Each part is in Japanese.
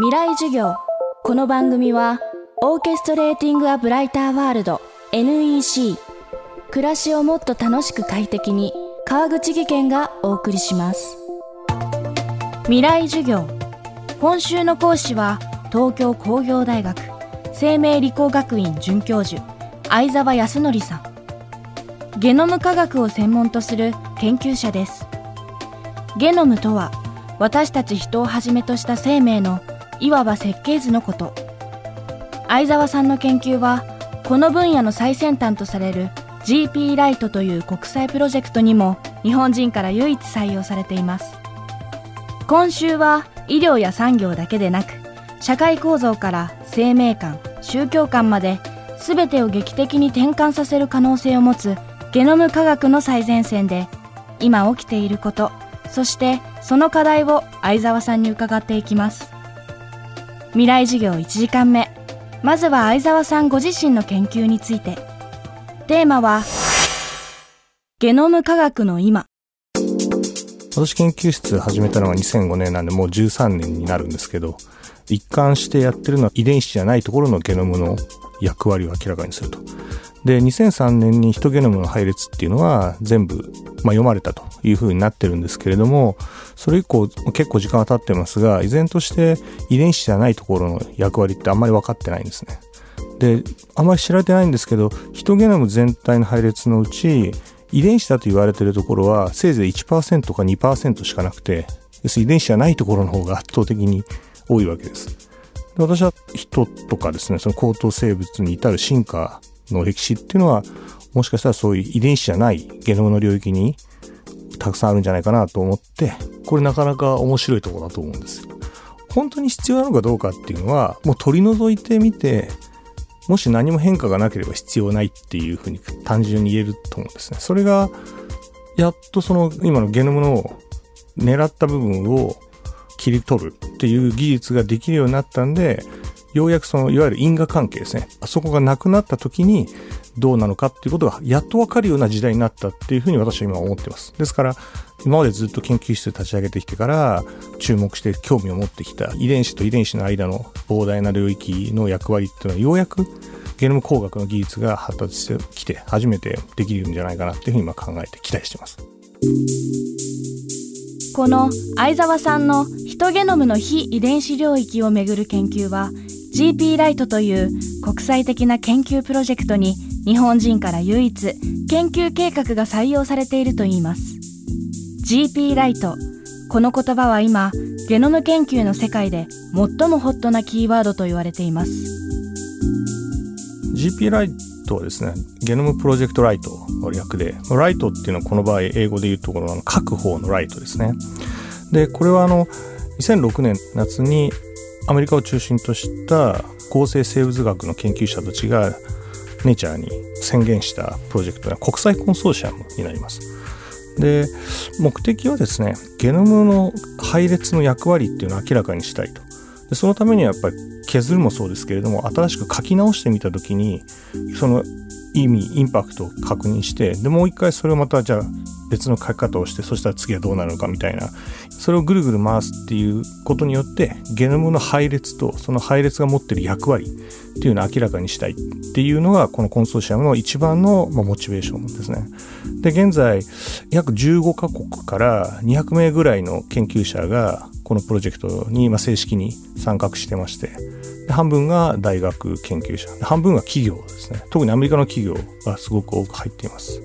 未来授業。この番組はオーケストレーティング・ア・ブライター・ワールド NEC 暮らしをもっと楽しく快適に川口義賢がお送りします。未来授業。今週の講師は東京工業大学生命理工学院准教授相沢康則さん。ゲノム科学を専門とする研究者です。ゲノムとは私たち人をはじめとした生命のいわば設計図のこと。相沢さんの研究はこの分野の最先端とされる GP ライトという国際プロジェクトにも日本人から唯一採用されています。今週は医療や産業だけでなく社会構造から生命観宗教観まで全てを劇的に転換させる可能性を持つゲノム科学の最前線で今起きていることそしてその課題を相沢さんに伺っていきます。未来授業1時間目。まずは相沢さんご自身の研究について。テーマはゲノム科学の今。私研究室始めたのが2005年なんでもう13年になるんですけど一貫してやってるのは遺伝子じゃないところのゲノムの役割を明らかにすると。で、2003年にヒトゲノムの配列っていうのは全部、まあ、読まれたというふうになってるんですけれども、それ以降結構時間は経ってますが、依然として遺伝子じゃないところの役割ってあんまり分かってないんですね。で、あんまり知られてないんですけど、ヒトゲノム全体の配列のうち、遺伝子だと言われてるところは、せいぜい1%か2%しかなくて、要するに遺伝子じゃないところの方が圧倒的に多いわけです。私は人とかですね、その高等生物に至る進化の歴史っていうのは、もしかしたらそういう遺伝子じゃないゲノムの領域にたくさんあるんじゃないかなと思って、これなかなか面白いところだと思うんです。本当に必要なのかどうかっていうのは、もう取り除いてみて、もし何も変化がなければ必要ないっていうふうに単純に言えると思うんですね。それが、やっとその今のゲノムの狙った部分を切り取るっていう技術ができるようになったんで、ようやくそのいわゆる因果関係ですね。あそこがなくなった時にどうなのかっていうことがやっとわかるような時代になったっていうふうに私は今思ってます。ですから、今までずっと研究室立ち上げてきてから注目して興味を持ってきた遺伝子と遺伝子の間の膨大な領域の役割っていうのはようやくゲノム工学の技術が発達してきて初めてできるんじゃないかなっていうふうに今考えて期待してます。この相沢さんのヒトゲノムの非遺伝子領域をめぐる研究は GP ライトという国際的な研究プロジェクトに日本人から唯一研究計画が採用されているといいます。GP ライトこの言葉は今ゲノム研究の世界で最もホットなキーワードと言われています。GP ライトはですねゲノムプロジェクトライトの略でライトっていうのはこの場合英語で言うところの各方のライトですね。でこれはあの2006年夏にアメリカを中心とした合成生物学の研究者たちがネイチャーに宣言したプロジェクトは国際コンソーシアムになります。で目的はですねゲノムの配列の役割っていうのを明らかにしたいとでそのためにはやっぱり削るもそうですけれども新しく書き直してみた時にその意味インパクトを確認してでもう一回それをまたじゃあ別の書き方をしてそしたら次はどうなるのかみたいな。それをぐるぐる回すっていうことによってゲノムの配列とその配列が持ってる役割っていうのを明らかにしたいっていうのがこのコンソーシアムの一番のモチベーションですね。で現在約15カ国から200名ぐらいの研究者がこのプロジェクトに正式に参画してまして半分が大学研究者半分が企業ですね。特にアメリカの企業がすごく多く入っています。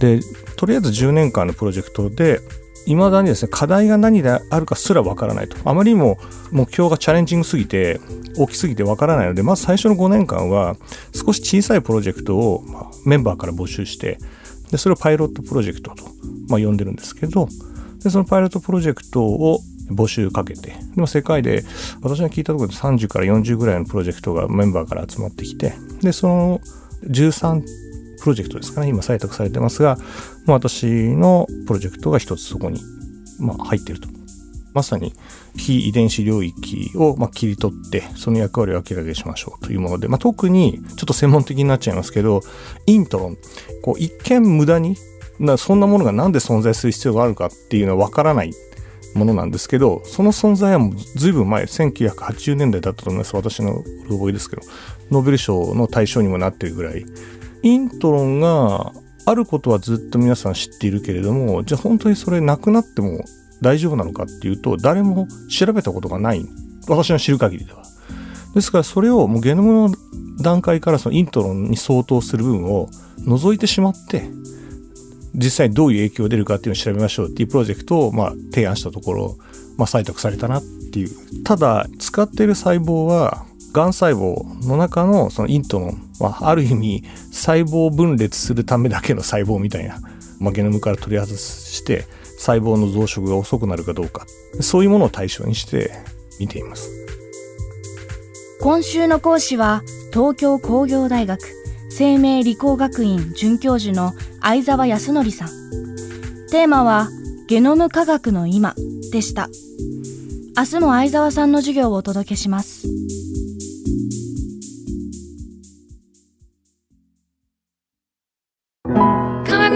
でとりあえず10年間のプロジェクトでいまだにですね課題が何であるかすらわからないと。あまりにも目標がチャレンジングすぎて大きすぎてわからないのでまず最初の5年間は少し小さいプロジェクトを、メンバーから募集してでそれをパイロットプロジェクトと、まあ、呼んでるんですけどでそのパイロットプロジェクトを募集かけて、でも世界で私が聞いたところで30から40ぐらいのプロジェクトがメンバーから集まってきて、で、その13プロジェクトですかね、今採択されてますが、私のプロジェクトが一つそこに、まあ、入っていると。まさに非遺伝子領域をま切り取ってその役割を明らかにしましょう。というもので、まあ、特にちょっと専門的になっちゃいますけどイントロン。こう一見無駄になそんなものが何で存在する必要があるかっていうのはわからない。ものなんですけどその存在はもう随分前1980年代だったと思います。私の覚えですけど。ノーベル賞の対象にもなってるぐらい。イントロンがあることはずっと皆さん知っているけれどもじゃあ本当にそれなくなっても大丈夫なのかっていうと誰も調べたことがない。私の知る限りでは。ですからそれをもうゲノムの段階からそのイントロンに相当する部分を除いてしまって実際にどういう影響が出るかっていうのを調べましょうっていうプロジェクトをまあ提案したところ、まあ、採択されたなっていう。ただ使っている細胞はがん細胞の中のそのイントロンはある意味細胞分裂するためだけの細胞みたいな、まあ、ゲノムから取り外して細胞の増殖が遅くなるかどうか。そういうものを対象にして見ています。今週の講師は東京工業大学生命理工学院准教授の相沢康則さん。テーマはゲノム科学の今でした。明日も相沢さんの授業をお届けします。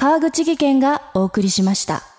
川口技研がお送りしました。